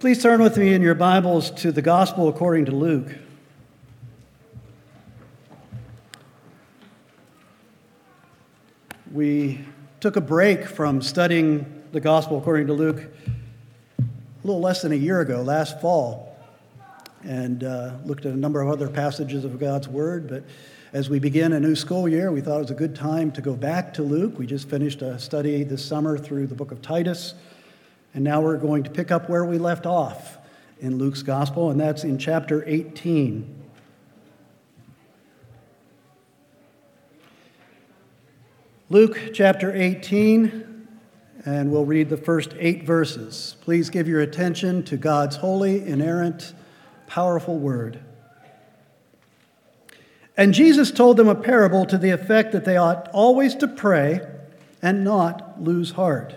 Please turn with me in your Bibles to the Gospel according to Luke. We took a break from studying the Gospel according to Luke a little less than a year ago, last fall, and uh, looked at a number of other passages of God's Word. But as we begin a new school year, we thought it was a good time to go back to Luke. We just finished a study this summer through the book of Titus. And now we're going to pick up where we left off in Luke's gospel, and that's in chapter 18. Luke chapter 18, and we'll read the first eight verses. Please give your attention to God's holy, inerrant, powerful word. And Jesus told them a parable to the effect that they ought always to pray and not lose heart.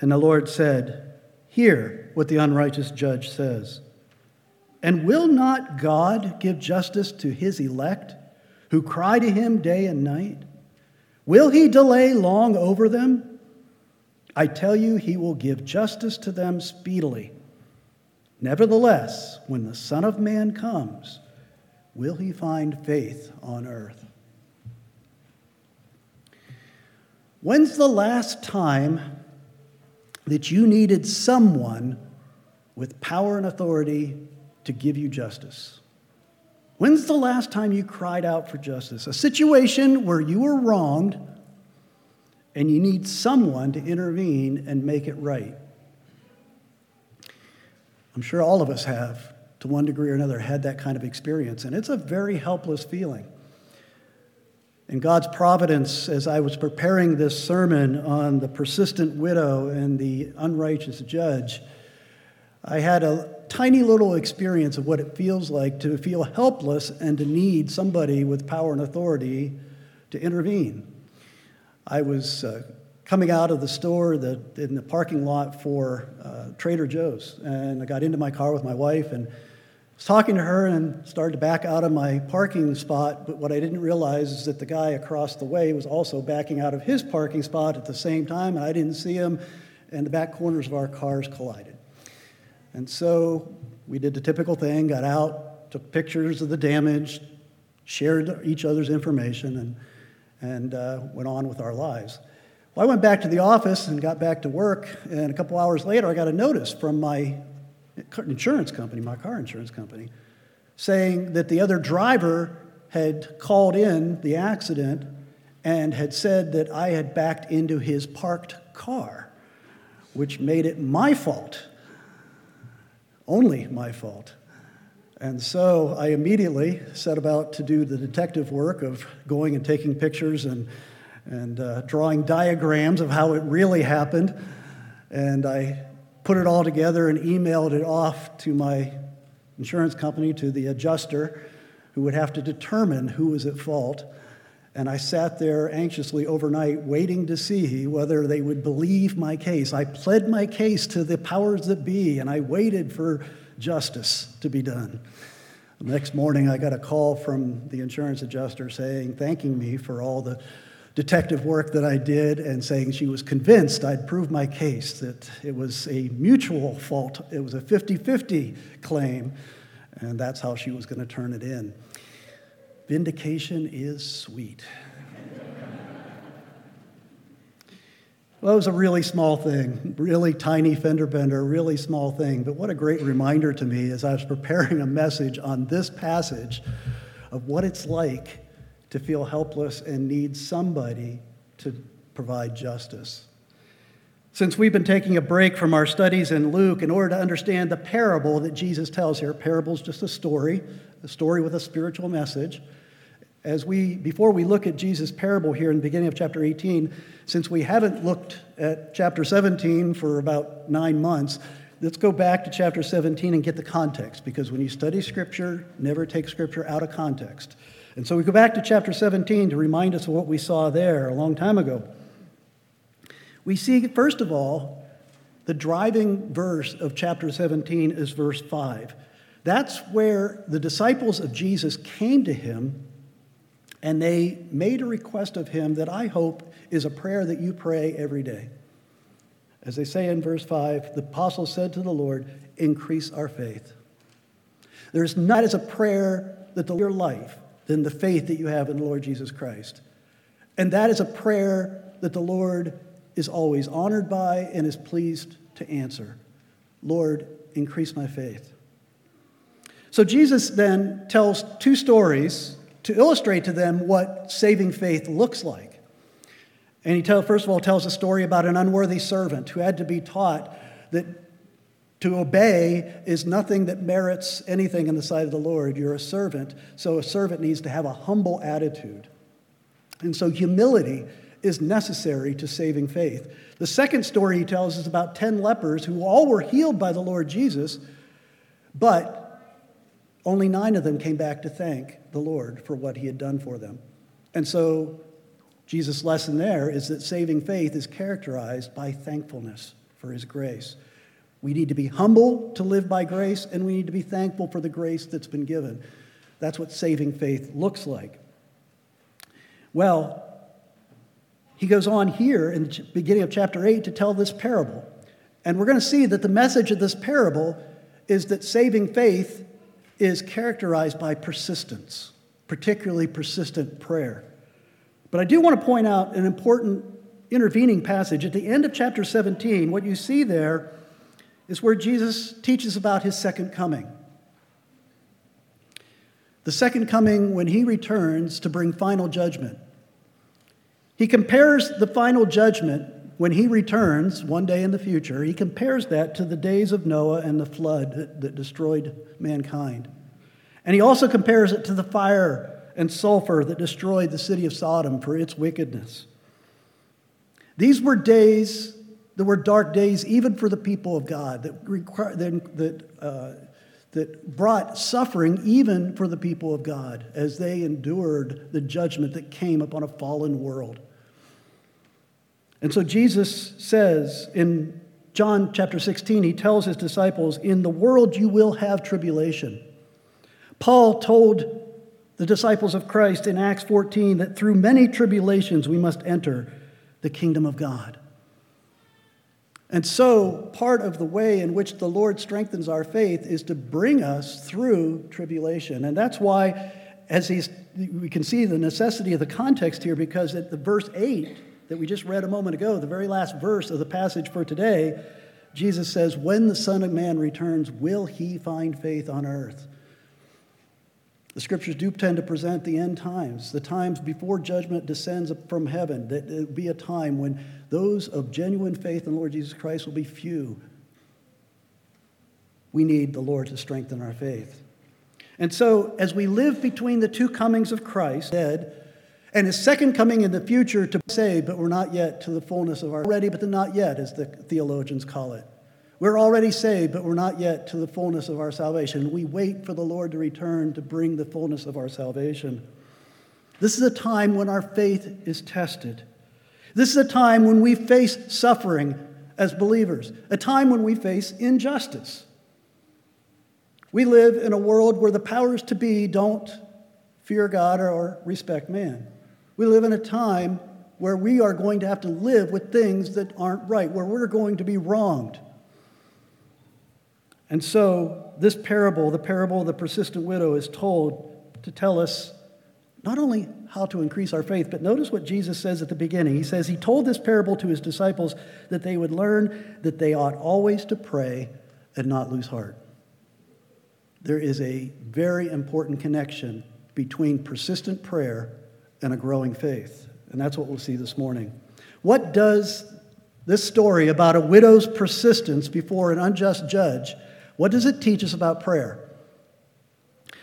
And the Lord said, Hear what the unrighteous judge says. And will not God give justice to his elect, who cry to him day and night? Will he delay long over them? I tell you, he will give justice to them speedily. Nevertheless, when the Son of Man comes, will he find faith on earth? When's the last time that you needed someone with power and authority to give you justice. When's the last time you cried out for justice? A situation where you were wronged and you need someone to intervene and make it right. I'm sure all of us have, to one degree or another, had that kind of experience, and it's a very helpless feeling. In God's providence, as I was preparing this sermon on the persistent widow and the unrighteous judge, I had a tiny little experience of what it feels like to feel helpless and to need somebody with power and authority to intervene. I was uh, coming out of the store the, in the parking lot for uh, Trader Joe's, and I got into my car with my wife and was talking to her and started to back out of my parking spot, but what I didn't realize is that the guy across the way was also backing out of his parking spot at the same time, and I didn't see him, and the back corners of our cars collided. And so we did the typical thing, got out, took pictures of the damage, shared each other's information, and, and uh, went on with our lives. Well, I went back to the office and got back to work, and a couple hours later, I got a notice from my insurance company, my car insurance company, saying that the other driver had called in the accident and had said that I had backed into his parked car, which made it my fault, only my fault. And so I immediately set about to do the detective work of going and taking pictures and, and uh, drawing diagrams of how it really happened. And I put it all together and emailed it off to my insurance company, to the adjuster, who would have to determine who was at fault. And I sat there anxiously overnight waiting to see whether they would believe my case. I pled my case to the powers that be, and I waited for justice to be done. The next morning, I got a call from the insurance adjuster saying, thanking me for all the detective work that I did and saying she was convinced I'd prove my case, that it was a mutual fault, it was a 50 50 claim, and that's how she was going to turn it in. Vindication is sweet. Well, it was a really small thing, really tiny fender bender, really small thing. But what a great reminder to me as I was preparing a message on this passage of what it's like to feel helpless and need somebody to provide justice. Since we've been taking a break from our studies in Luke in order to understand the parable that Jesus tells here, parable is just a story, a story with a spiritual message. as we, before we look at Jesus' parable here in the beginning of chapter 18, since we haven't looked at chapter 17 for about nine months, let's go back to chapter 17 and get the context, because when you study Scripture, never take Scripture out of context. And so we go back to chapter 17 to remind us of what we saw there a long time ago. We see, first of all, the driving verse of chapter 17 is verse 5. That's where the disciples of Jesus came to him and they made a request of him that I hope is a prayer that you pray every day. As they say in verse 5, the apostle said to the Lord, Increase our faith. There's not as a prayer that the your life than the faith that you have in the Lord Jesus Christ. And that is a prayer that the Lord is always honored by and is pleased to answer. Lord, increase my faith. So Jesus then tells two stories to illustrate to them what saving faith looks like. And he tell, first of all tells a story about an unworthy servant who had to be taught that to obey is nothing that merits anything in the sight of the Lord. You're a servant, so a servant needs to have a humble attitude. And so humility is necessary to saving faith. The second story he tells is about 10 lepers who all were healed by the Lord Jesus, but only nine of them came back to thank the Lord for what he had done for them. And so Jesus' lesson there is that saving faith is characterized by thankfulness for his grace. We need to be humble to live by grace, and we need to be thankful for the grace that's been given. That's what saving faith looks like. Well, he goes on here in the beginning of chapter 8 to tell this parable. And we're going to see that the message of this parable is that saving faith is characterized by persistence, particularly persistent prayer. But I do want to point out an important intervening passage. At the end of chapter 17, what you see there is where Jesus teaches about his second coming. The second coming when he returns to bring final judgment. He compares the final judgment when he returns one day in the future, he compares that to the days of Noah and the flood that, that destroyed mankind. And he also compares it to the fire and sulfur that destroyed the city of Sodom for its wickedness. These were days that were dark days, even for the people of God, that, require, that, uh, that brought suffering even for the people of God as they endured the judgment that came upon a fallen world. And so Jesus says in John chapter 16, he tells his disciples, In the world you will have tribulation. Paul told the disciples of Christ in Acts 14 that through many tribulations we must enter the kingdom of God. And so, part of the way in which the Lord strengthens our faith is to bring us through tribulation. And that's why, as he's, we can see the necessity of the context here, because at the verse 8 that we just read a moment ago, the very last verse of the passage for today, Jesus says, When the Son of Man returns, will he find faith on earth? The scriptures do tend to present the end times, the times before judgment descends from heaven, that it will be a time when those of genuine faith in the Lord Jesus Christ will be few. We need the Lord to strengthen our faith. And so, as we live between the two comings of Christ, dead, and his second coming in the future to save, but we're not yet to the fullness of our ready, but the not yet, as the theologians call it. We're already saved, but we're not yet to the fullness of our salvation. We wait for the Lord to return to bring the fullness of our salvation. This is a time when our faith is tested. This is a time when we face suffering as believers, a time when we face injustice. We live in a world where the powers to be don't fear God or respect man. We live in a time where we are going to have to live with things that aren't right, where we're going to be wronged. And so, this parable, the parable of the persistent widow, is told to tell us not only how to increase our faith, but notice what Jesus says at the beginning. He says he told this parable to his disciples that they would learn that they ought always to pray and not lose heart. There is a very important connection between persistent prayer and a growing faith. And that's what we'll see this morning. What does this story about a widow's persistence before an unjust judge what does it teach us about prayer?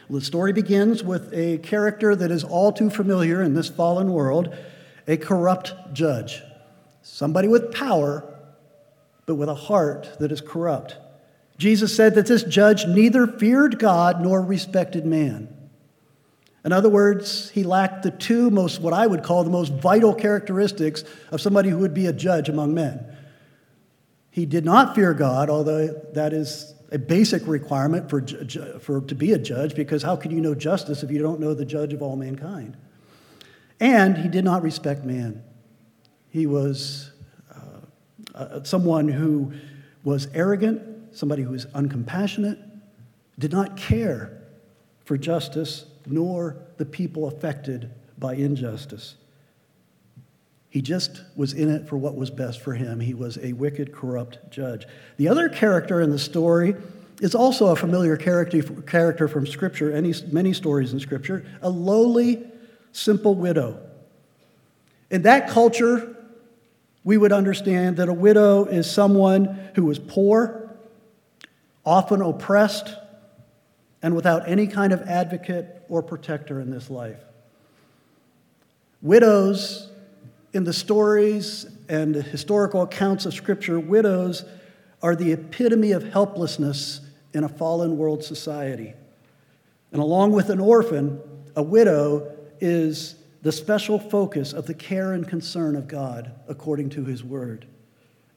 Well, the story begins with a character that is all too familiar in this fallen world a corrupt judge. Somebody with power, but with a heart that is corrupt. Jesus said that this judge neither feared God nor respected man. In other words, he lacked the two most, what I would call the most vital characteristics of somebody who would be a judge among men. He did not fear God, although that is a basic requirement for, for to be a judge, because how can you know justice if you don't know the judge of all mankind? And he did not respect man. He was uh, uh, someone who was arrogant, somebody who was uncompassionate, did not care for justice nor the people affected by injustice. He just was in it for what was best for him. He was a wicked, corrupt judge. The other character in the story is also a familiar character, from Scripture, any, many stories in Scripture, a lowly, simple widow. In that culture, we would understand that a widow is someone who is poor, often oppressed, and without any kind of advocate or protector in this life. Widows, in the stories and historical accounts of Scripture, widows are the epitome of helplessness in a fallen world society. And along with an orphan, a widow is the special focus of the care and concern of God according to his word.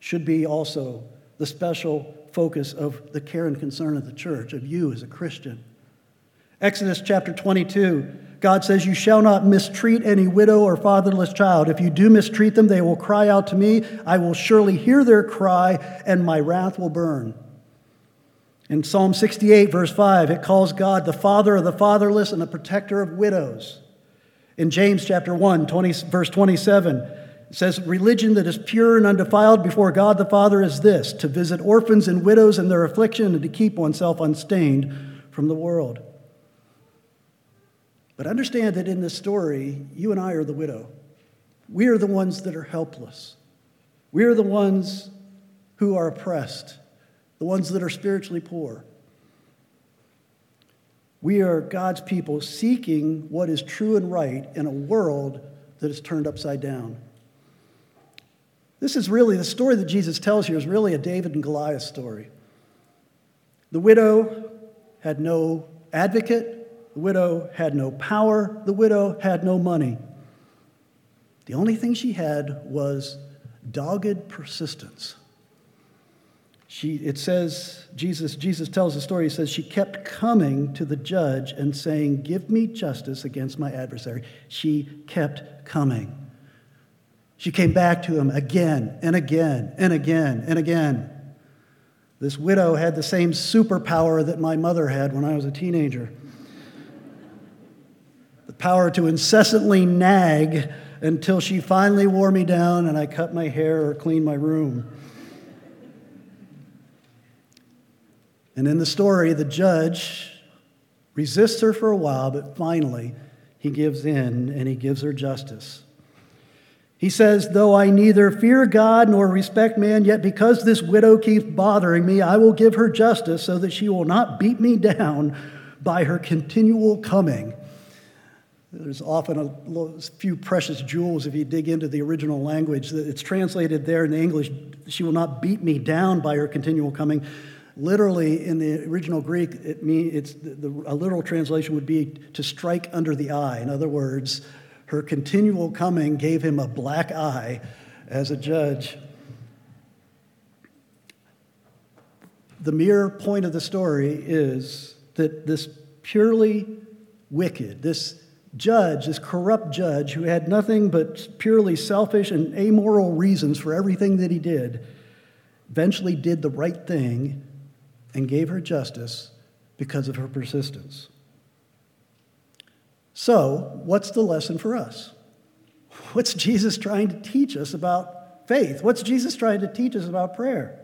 Should be also the special focus of the care and concern of the church, of you as a Christian. Exodus chapter 22, God says, You shall not mistreat any widow or fatherless child. If you do mistreat them, they will cry out to me. I will surely hear their cry, and my wrath will burn. In Psalm 68, verse 5, it calls God the father of the fatherless and the protector of widows. In James chapter 1, 20, verse 27, it says, Religion that is pure and undefiled before God the Father is this to visit orphans and widows in their affliction and to keep oneself unstained from the world. But understand that in this story, you and I are the widow. We are the ones that are helpless. We are the ones who are oppressed, the ones that are spiritually poor. We are God's people seeking what is true and right in a world that is turned upside down. This is really the story that Jesus tells here is really a David and Goliath story. The widow had no advocate, the widow had no power. The widow had no money. The only thing she had was dogged persistence. She, it says, Jesus, Jesus tells the story, he says, she kept coming to the judge and saying, Give me justice against my adversary. She kept coming. She came back to him again and again and again and again. This widow had the same superpower that my mother had when I was a teenager power to incessantly nag until she finally wore me down and I cut my hair or cleaned my room. And in the story, the judge resists her for a while, but finally he gives in and he gives her justice. He says, Though I neither fear God nor respect man, yet because this widow keeps bothering me, I will give her justice so that she will not beat me down by her continual coming. There's often a few precious jewels if you dig into the original language. It's translated there in the English, she will not beat me down by her continual coming. Literally, in the original Greek, it mean, it's, the, a literal translation would be to strike under the eye. In other words, her continual coming gave him a black eye as a judge. The mere point of the story is that this purely wicked, this judge, this corrupt judge who had nothing but purely selfish and amoral reasons for everything that he did, eventually did the right thing and gave her justice because of her persistence. So, what's the lesson for us? What's Jesus trying to teach us about faith? What's Jesus trying to teach us about prayer?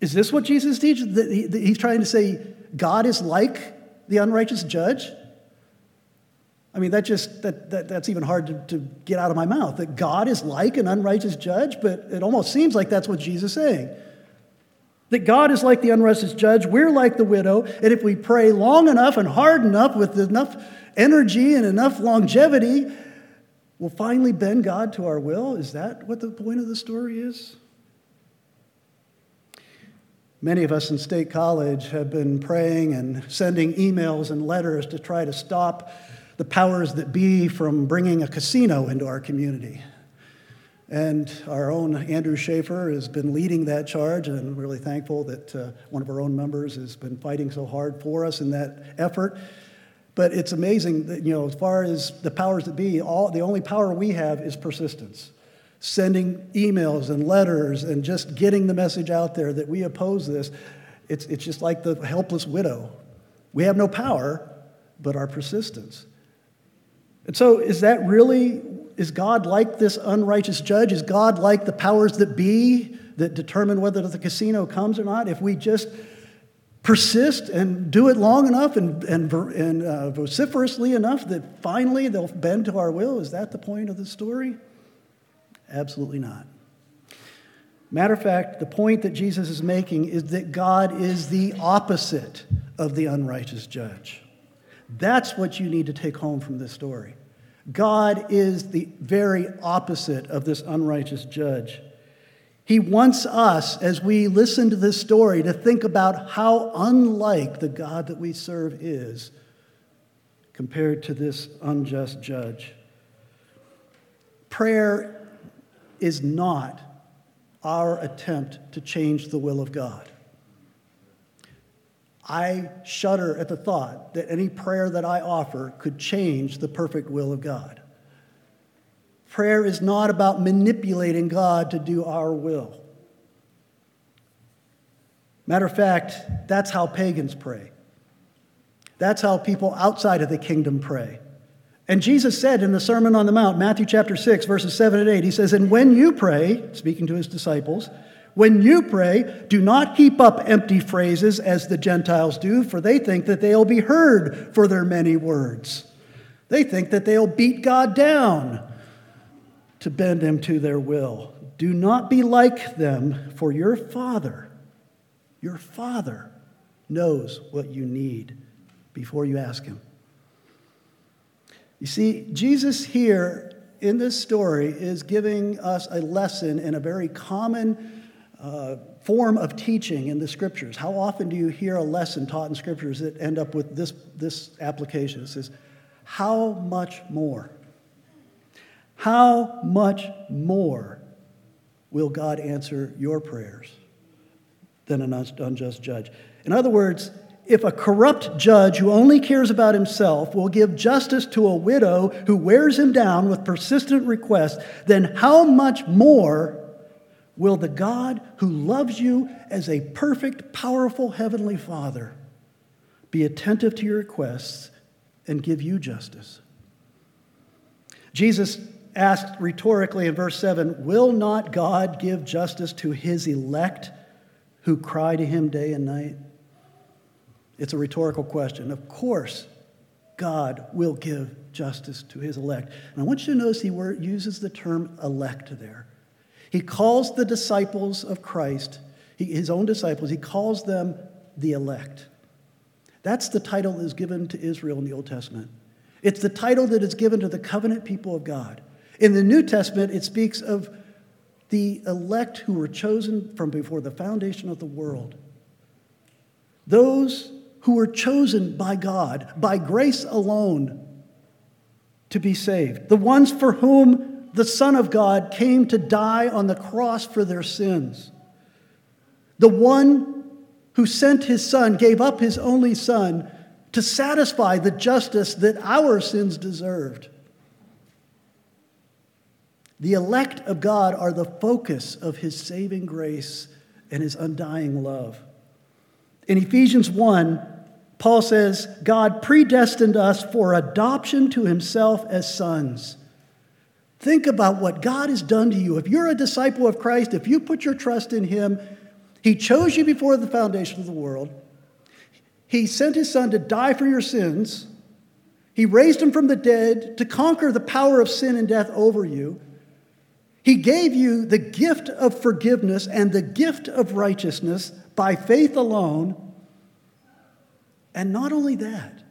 Is this what Jesus teaches? He's trying to say God is like the unrighteous judge? I mean, that just, that, that, that's even hard to, to get out of my mouth. That God is like an unrighteous judge, but it almost seems like that's what Jesus is saying. That God is like the unrighteous judge, we're like the widow, and if we pray long enough and hard enough with enough energy and enough longevity, we'll finally bend God to our will? Is that what the point of the story is? Many of us in State College have been praying and sending emails and letters to try to stop the powers that be from bringing a casino into our community. And our own Andrew Schaefer has been leading that charge, and I'm really thankful that uh, one of our own members has been fighting so hard for us in that effort. But it's amazing that, you know, as far as the powers that be, all, the only power we have is persistence sending emails and letters and just getting the message out there that we oppose this. It's, it's just like the helpless widow. We have no power, but our persistence. And so, is that really, is God like this unrighteous judge? Is God like the powers that be that determine whether the casino comes or not? If we just persist and do it long enough and, and, and uh, vociferously enough that finally they'll bend to our will, is that the point of the story? Absolutely not. Matter of fact, the point that Jesus is making is that God is the opposite of the unrighteous judge. That's what you need to take home from this story. God is the very opposite of this unrighteous judge. He wants us, as we listen to this story, to think about how unlike the God that we serve is compared to this unjust judge. Prayer is not our attempt to change the will of God. I shudder at the thought that any prayer that I offer could change the perfect will of God. Prayer is not about manipulating God to do our will. Matter of fact, that's how pagans pray. That's how people outside of the kingdom pray. And Jesus said in the Sermon on the Mount, Matthew chapter 6, verses 7 and 8, he says, And when you pray, speaking to his disciples, when you pray, do not heap up empty phrases as the Gentiles do, for they think that they'll be heard for their many words. They think that they'll beat God down to bend him to their will. Do not be like them, for your Father, your Father knows what you need before you ask him. You see, Jesus here in this story is giving us a lesson in a very common uh, form of teaching in the scriptures. How often do you hear a lesson taught in scriptures that end up with this, this application? It says, How much more? How much more will God answer your prayers than an unjust judge? In other words, if a corrupt judge who only cares about himself will give justice to a widow who wears him down with persistent requests, then how much more will the God who loves you as a perfect, powerful Heavenly Father be attentive to your requests and give you justice? Jesus asked rhetorically in verse 7 Will not God give justice to his elect who cry to him day and night? It's a rhetorical question. Of course, God will give justice to his elect. And I want you to notice he uses the term elect there. He calls the disciples of Christ, his own disciples, he calls them the elect. That's the title that is given to Israel in the Old Testament. It's the title that is given to the covenant people of God. In the New Testament, it speaks of the elect who were chosen from before the foundation of the world. Those who were chosen by God, by grace alone, to be saved. The ones for whom the Son of God came to die on the cross for their sins. The one who sent his Son, gave up his only Son to satisfy the justice that our sins deserved. The elect of God are the focus of his saving grace and his undying love. In Ephesians 1, Paul says, God predestined us for adoption to himself as sons. Think about what God has done to you. If you're a disciple of Christ, if you put your trust in him, he chose you before the foundation of the world. He sent his son to die for your sins. He raised him from the dead to conquer the power of sin and death over you. He gave you the gift of forgiveness and the gift of righteousness by faith alone. And not only that,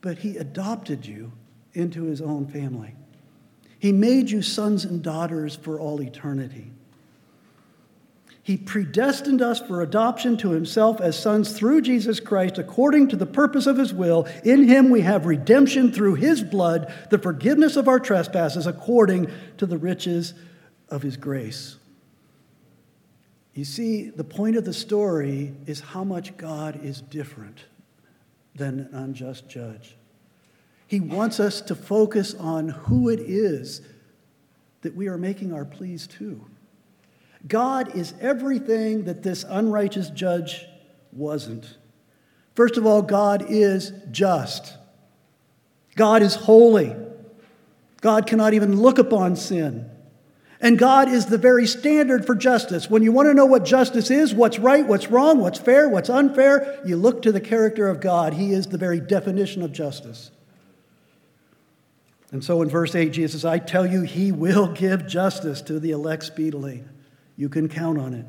but He adopted you into His own family. He made you sons and daughters for all eternity. He predestined us for adoption to himself as sons through Jesus Christ according to the purpose of his will. In him we have redemption through his blood, the forgiveness of our trespasses according to the riches of his grace. You see, the point of the story is how much God is different than an unjust judge. He wants us to focus on who it is that we are making our pleas to. God is everything that this unrighteous judge wasn't. First of all, God is just. God is holy. God cannot even look upon sin. And God is the very standard for justice. When you want to know what justice is, what's right, what's wrong, what's fair, what's unfair, you look to the character of God. He is the very definition of justice. And so in verse 8, Jesus, says, I tell you, he will give justice to the elect speedily. You can count on it.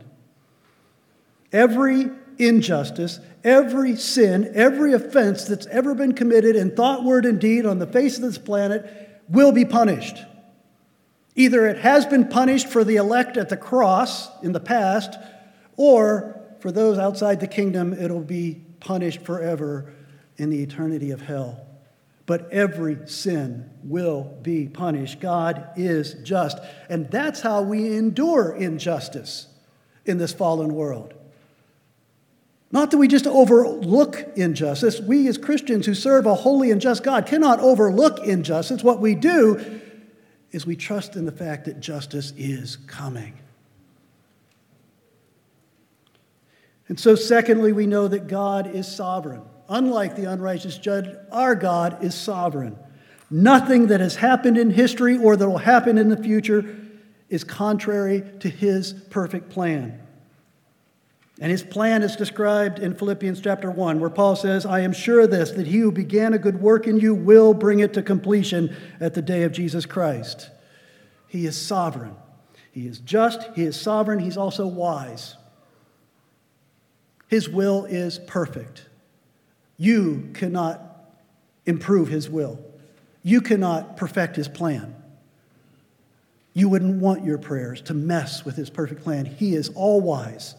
Every injustice, every sin, every offense that's ever been committed in thought, word, and deed on the face of this planet will be punished. Either it has been punished for the elect at the cross in the past, or for those outside the kingdom, it'll be punished forever in the eternity of hell but every sin will be punished. God is just. And that's how we endure injustice in this fallen world. Not that we just overlook injustice. We, as Christians who serve a holy and just God, cannot overlook injustice. What we do is we trust in the fact that justice is coming. And so, secondly, we know that God is sovereign. Unlike the unrighteous judge, our God is sovereign. Nothing that has happened in history or that will happen in the future is contrary to his perfect plan. And his plan is described in Philippians chapter 1, where Paul says, I am sure this, that he who began a good work in you will bring it to completion at the day of Jesus Christ. He is sovereign. He is just, he is sovereign, he's also wise. His will is perfect. You cannot improve his will. You cannot perfect his plan. You wouldn't want your prayers to mess with his perfect plan. He is all wise.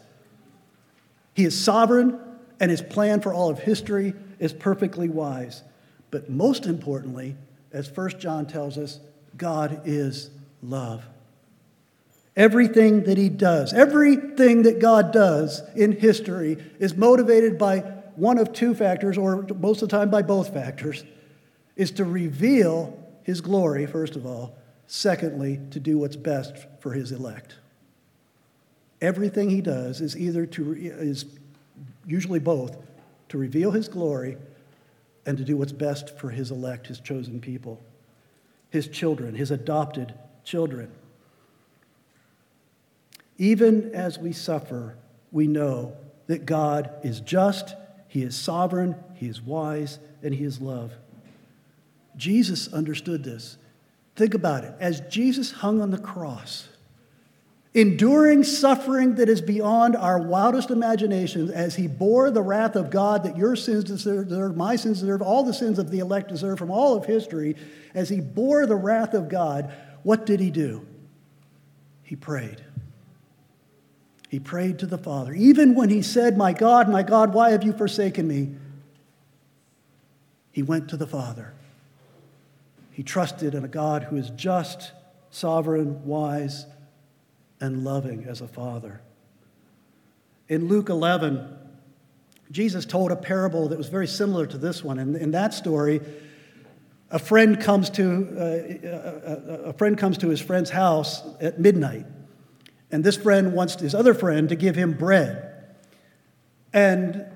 He is sovereign, and his plan for all of history is perfectly wise. But most importantly, as 1 John tells us, God is love. Everything that he does, everything that God does in history is motivated by one of two factors, or most of the time by both factors, is to reveal his glory, first of all. Secondly, to do what's best for his elect. Everything he does is either to, is usually both, to reveal his glory and to do what's best for his elect, his chosen people, his children, his adopted children. Even as we suffer, we know that God is just he is sovereign, He is wise, and He is love. Jesus understood this. Think about it. As Jesus hung on the cross, enduring suffering that is beyond our wildest imaginations, as he bore the wrath of God that your sins deserve, my sins deserve, all the sins of the elect deserve from all of history, as he bore the wrath of God, what did he do? He prayed. He prayed to the Father. Even when he said, My God, my God, why have you forsaken me? He went to the Father. He trusted in a God who is just, sovereign, wise, and loving as a Father. In Luke 11, Jesus told a parable that was very similar to this one. And in that story, a friend comes to, uh, uh, uh, uh, a friend comes to his friend's house at midnight and this friend wants his other friend to give him bread. And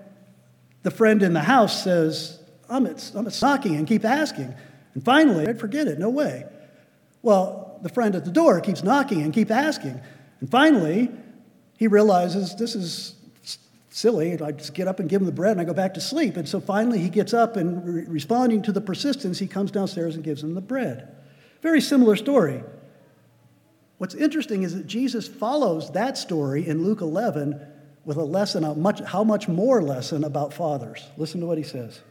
the friend in the house says, I'm at, I'm at knocking and keep asking. And finally, I'd forget it, no way. Well, the friend at the door keeps knocking and keep asking. And finally, he realizes this is silly. I just get up and give him the bread and I go back to sleep. And so finally, he gets up and re- responding to the persistence, he comes downstairs and gives him the bread. Very similar story. What's interesting is that Jesus follows that story in Luke 11 with a lesson, a much, how much more lesson about fathers. Listen to what he says.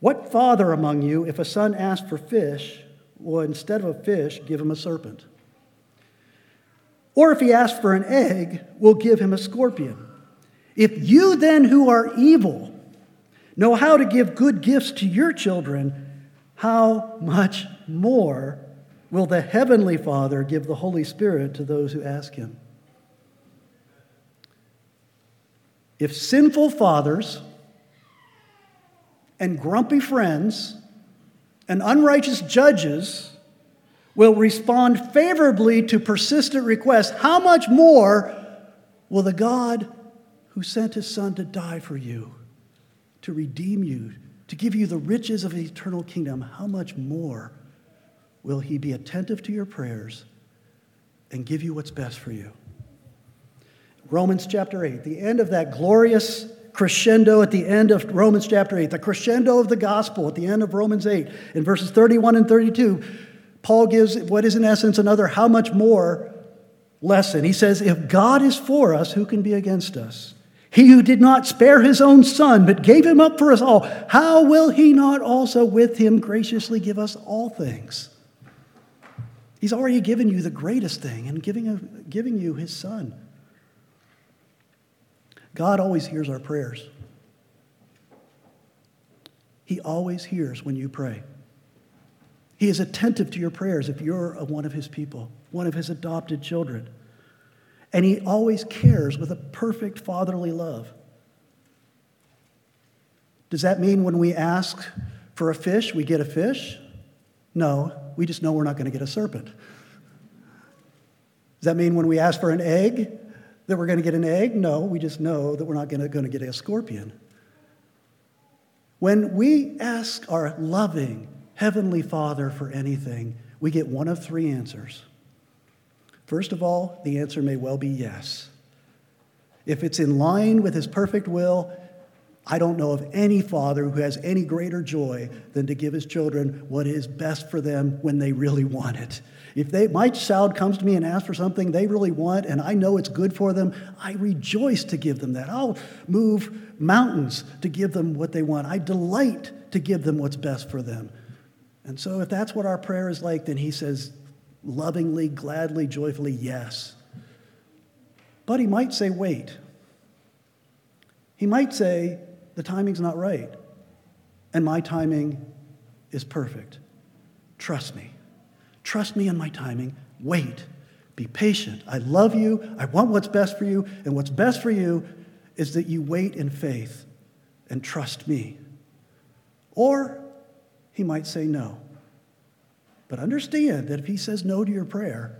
What father among you, if a son asks for fish, will instead of a fish give him a serpent? Or if he asks for an egg, will give him a scorpion? If you then, who are evil, know how to give good gifts to your children, how much more will the Heavenly Father give the Holy Spirit to those who ask Him? If sinful fathers and grumpy friends and unrighteous judges will respond favorably to persistent requests, how much more will the God who sent His Son to die for you, to redeem you, to give you the riches of the eternal kingdom, how much more will He be attentive to your prayers and give you what's best for you? Romans chapter 8, the end of that glorious crescendo at the end of Romans chapter 8, the crescendo of the gospel at the end of Romans 8, in verses 31 and 32, Paul gives what is in essence another how much more lesson. He says, If God is for us, who can be against us? He who did not spare his own son, but gave him up for us all, how will he not also with him graciously give us all things? He's already given you the greatest thing and giving, giving you his son. God always hears our prayers. He always hears when you pray. He is attentive to your prayers if you're one of his people, one of his adopted children. And he always cares with a perfect fatherly love. Does that mean when we ask for a fish, we get a fish? No, we just know we're not going to get a serpent. Does that mean when we ask for an egg, that we're going to get an egg? No, we just know that we're not going to, get a scorpion. When we ask our loving Heavenly Father for anything, we get one of three answers. First of all, the answer may well be yes. If it's in line with His perfect will, I don't know of any father who has any greater joy than to give his children what is best for them when they really want it. If they, my child comes to me and asks for something they really want and I know it's good for them, I rejoice to give them that. I'll move mountains to give them what they want. I delight to give them what's best for them. And so, if that's what our prayer is like, then he says lovingly, gladly, joyfully, yes. But he might say, wait. He might say, the timing's not right, and my timing is perfect. Trust me. Trust me in my timing. Wait. Be patient. I love you. I want what's best for you. And what's best for you is that you wait in faith and trust me. Or he might say no. But understand that if he says no to your prayer,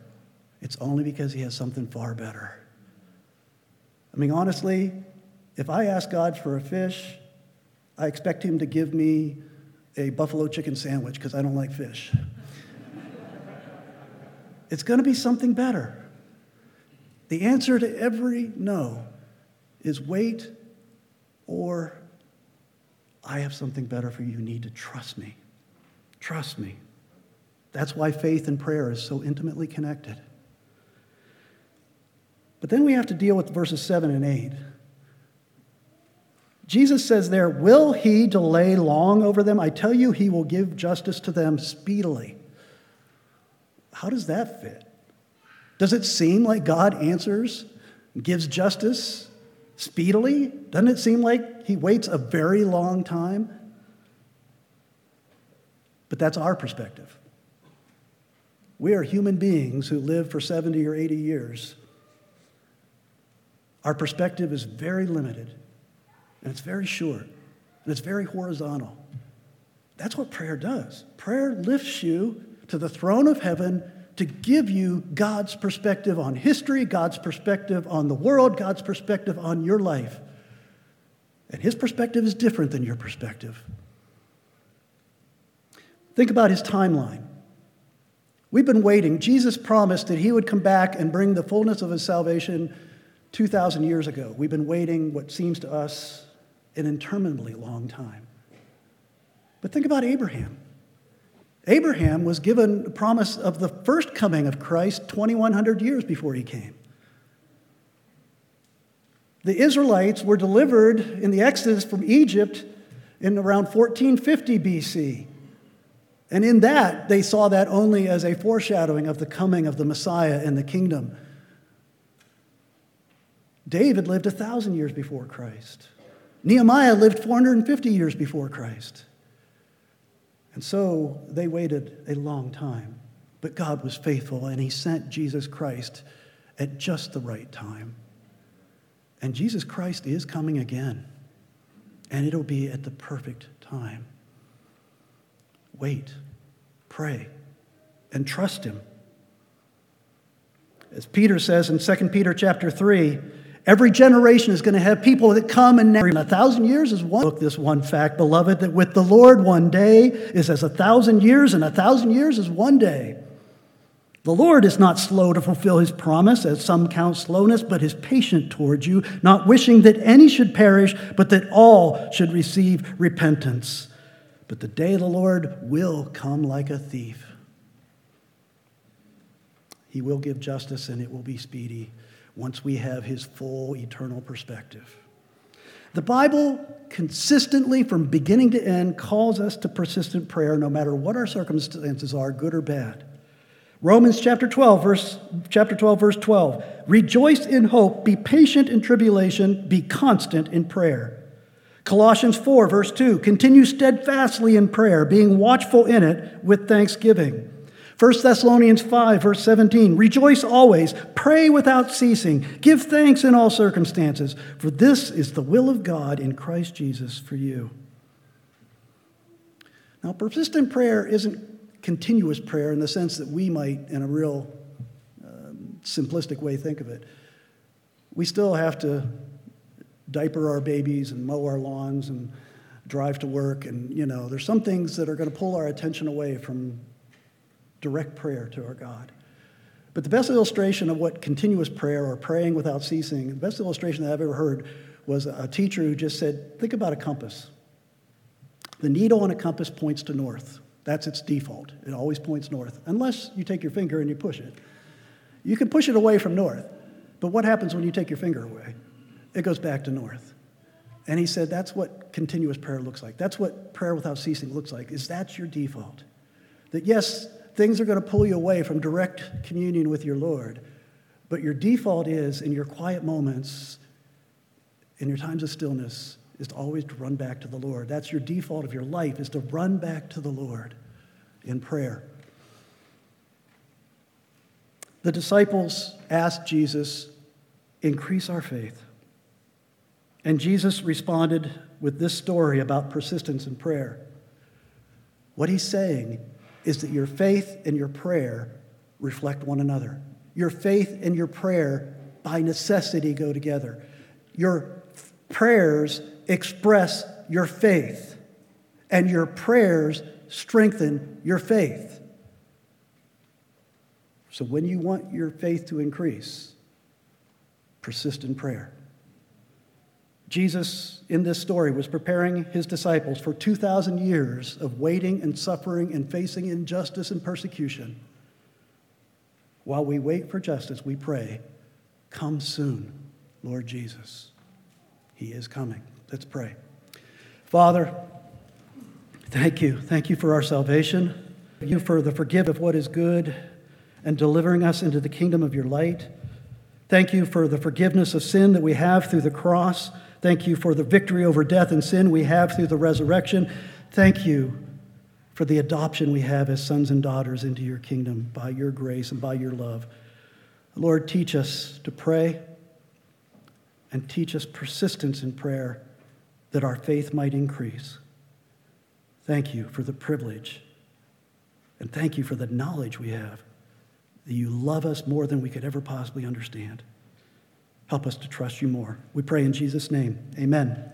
it's only because he has something far better. I mean, honestly, if I ask God for a fish, I expect him to give me a buffalo chicken sandwich because I don't like fish. it's going to be something better. The answer to every no is wait or I have something better for you. You need to trust me. Trust me. That's why faith and prayer is so intimately connected. But then we have to deal with verses 7 and 8. Jesus says there, Will he delay long over them? I tell you, he will give justice to them speedily. How does that fit? Does it seem like God answers, gives justice speedily? Doesn't it seem like he waits a very long time? But that's our perspective. We are human beings who live for 70 or 80 years. Our perspective is very limited. And it's very short, and it's very horizontal. That's what prayer does. Prayer lifts you to the throne of heaven to give you God's perspective on history, God's perspective on the world, God's perspective on your life. And his perspective is different than your perspective. Think about his timeline. We've been waiting. Jesus promised that he would come back and bring the fullness of his salvation 2,000 years ago. We've been waiting what seems to us an interminably long time. But think about Abraham. Abraham was given a promise of the first coming of Christ 2,100 years before he came. The Israelites were delivered in the Exodus from Egypt in around 1450 BC. And in that, they saw that only as a foreshadowing of the coming of the Messiah and the kingdom. David lived a thousand years before Christ. Nehemiah lived 450 years before Christ. And so they waited a long time. But God was faithful, and He sent Jesus Christ at just the right time. And Jesus Christ is coming again, and it'll be at the perfect time. Wait, pray, and trust Him. As Peter says in 2 Peter chapter 3, Every generation is going to have people that come and never. A thousand years is one. Look, this one fact, beloved, that with the Lord one day is as a thousand years, and a thousand years is one day. The Lord is not slow to fulfill his promise, as some count slowness, but is patient towards you, not wishing that any should perish, but that all should receive repentance. But the day of the Lord will come like a thief. He will give justice, and it will be speedy once we have his full eternal perspective. The Bible consistently, from beginning to end, calls us to persistent prayer no matter what our circumstances are, good or bad. Romans chapter 12, verse, chapter 12, verse 12. Rejoice in hope, be patient in tribulation, be constant in prayer. Colossians 4, verse 2. Continue steadfastly in prayer, being watchful in it with thanksgiving. 1 Thessalonians 5, verse 17 Rejoice always, pray without ceasing, give thanks in all circumstances, for this is the will of God in Christ Jesus for you. Now, persistent prayer isn't continuous prayer in the sense that we might, in a real um, simplistic way, think of it. We still have to diaper our babies and mow our lawns and drive to work, and, you know, there's some things that are going to pull our attention away from direct prayer to our God. But the best illustration of what continuous prayer or praying without ceasing, the best illustration that I've ever heard was a teacher who just said, Think about a compass. The needle on a compass points to north. That's its default. It always points north, unless you take your finger and you push it. You can push it away from north, but what happens when you take your finger away? It goes back to north. And he said, That's what continuous prayer looks like. That's what prayer without ceasing looks like, is that's your default. That yes, things are going to pull you away from direct communion with your Lord. But your default is, in your quiet moments, in your times of stillness, is to always to run back to the Lord. That's your default of your life, is to run back to the Lord in prayer. The disciples asked Jesus, increase our faith. And Jesus responded with this story about persistence in prayer. What he's saying is that your faith and your prayer reflect one another. Your faith and your prayer, by necessity, go together. Your prayers express your faith, and your prayers strengthen your faith. So, when you want your faith to increase, persist in prayer. Jesus, in this story, was preparing his disciples for 2,000 years of waiting and suffering and facing injustice and persecution. While we wait for justice, we pray, Come soon, Lord Jesus. He is coming. Let's pray. Father, thank you. Thank you for our salvation. Thank you for the forgive of what is good and delivering us into the kingdom of your light. Thank you for the forgiveness of sin that we have through the cross. Thank you for the victory over death and sin we have through the resurrection. Thank you for the adoption we have as sons and daughters into your kingdom by your grace and by your love. Lord, teach us to pray and teach us persistence in prayer that our faith might increase. Thank you for the privilege and thank you for the knowledge we have that you love us more than we could ever possibly understand. Help us to trust you more. We pray in Jesus' name. Amen.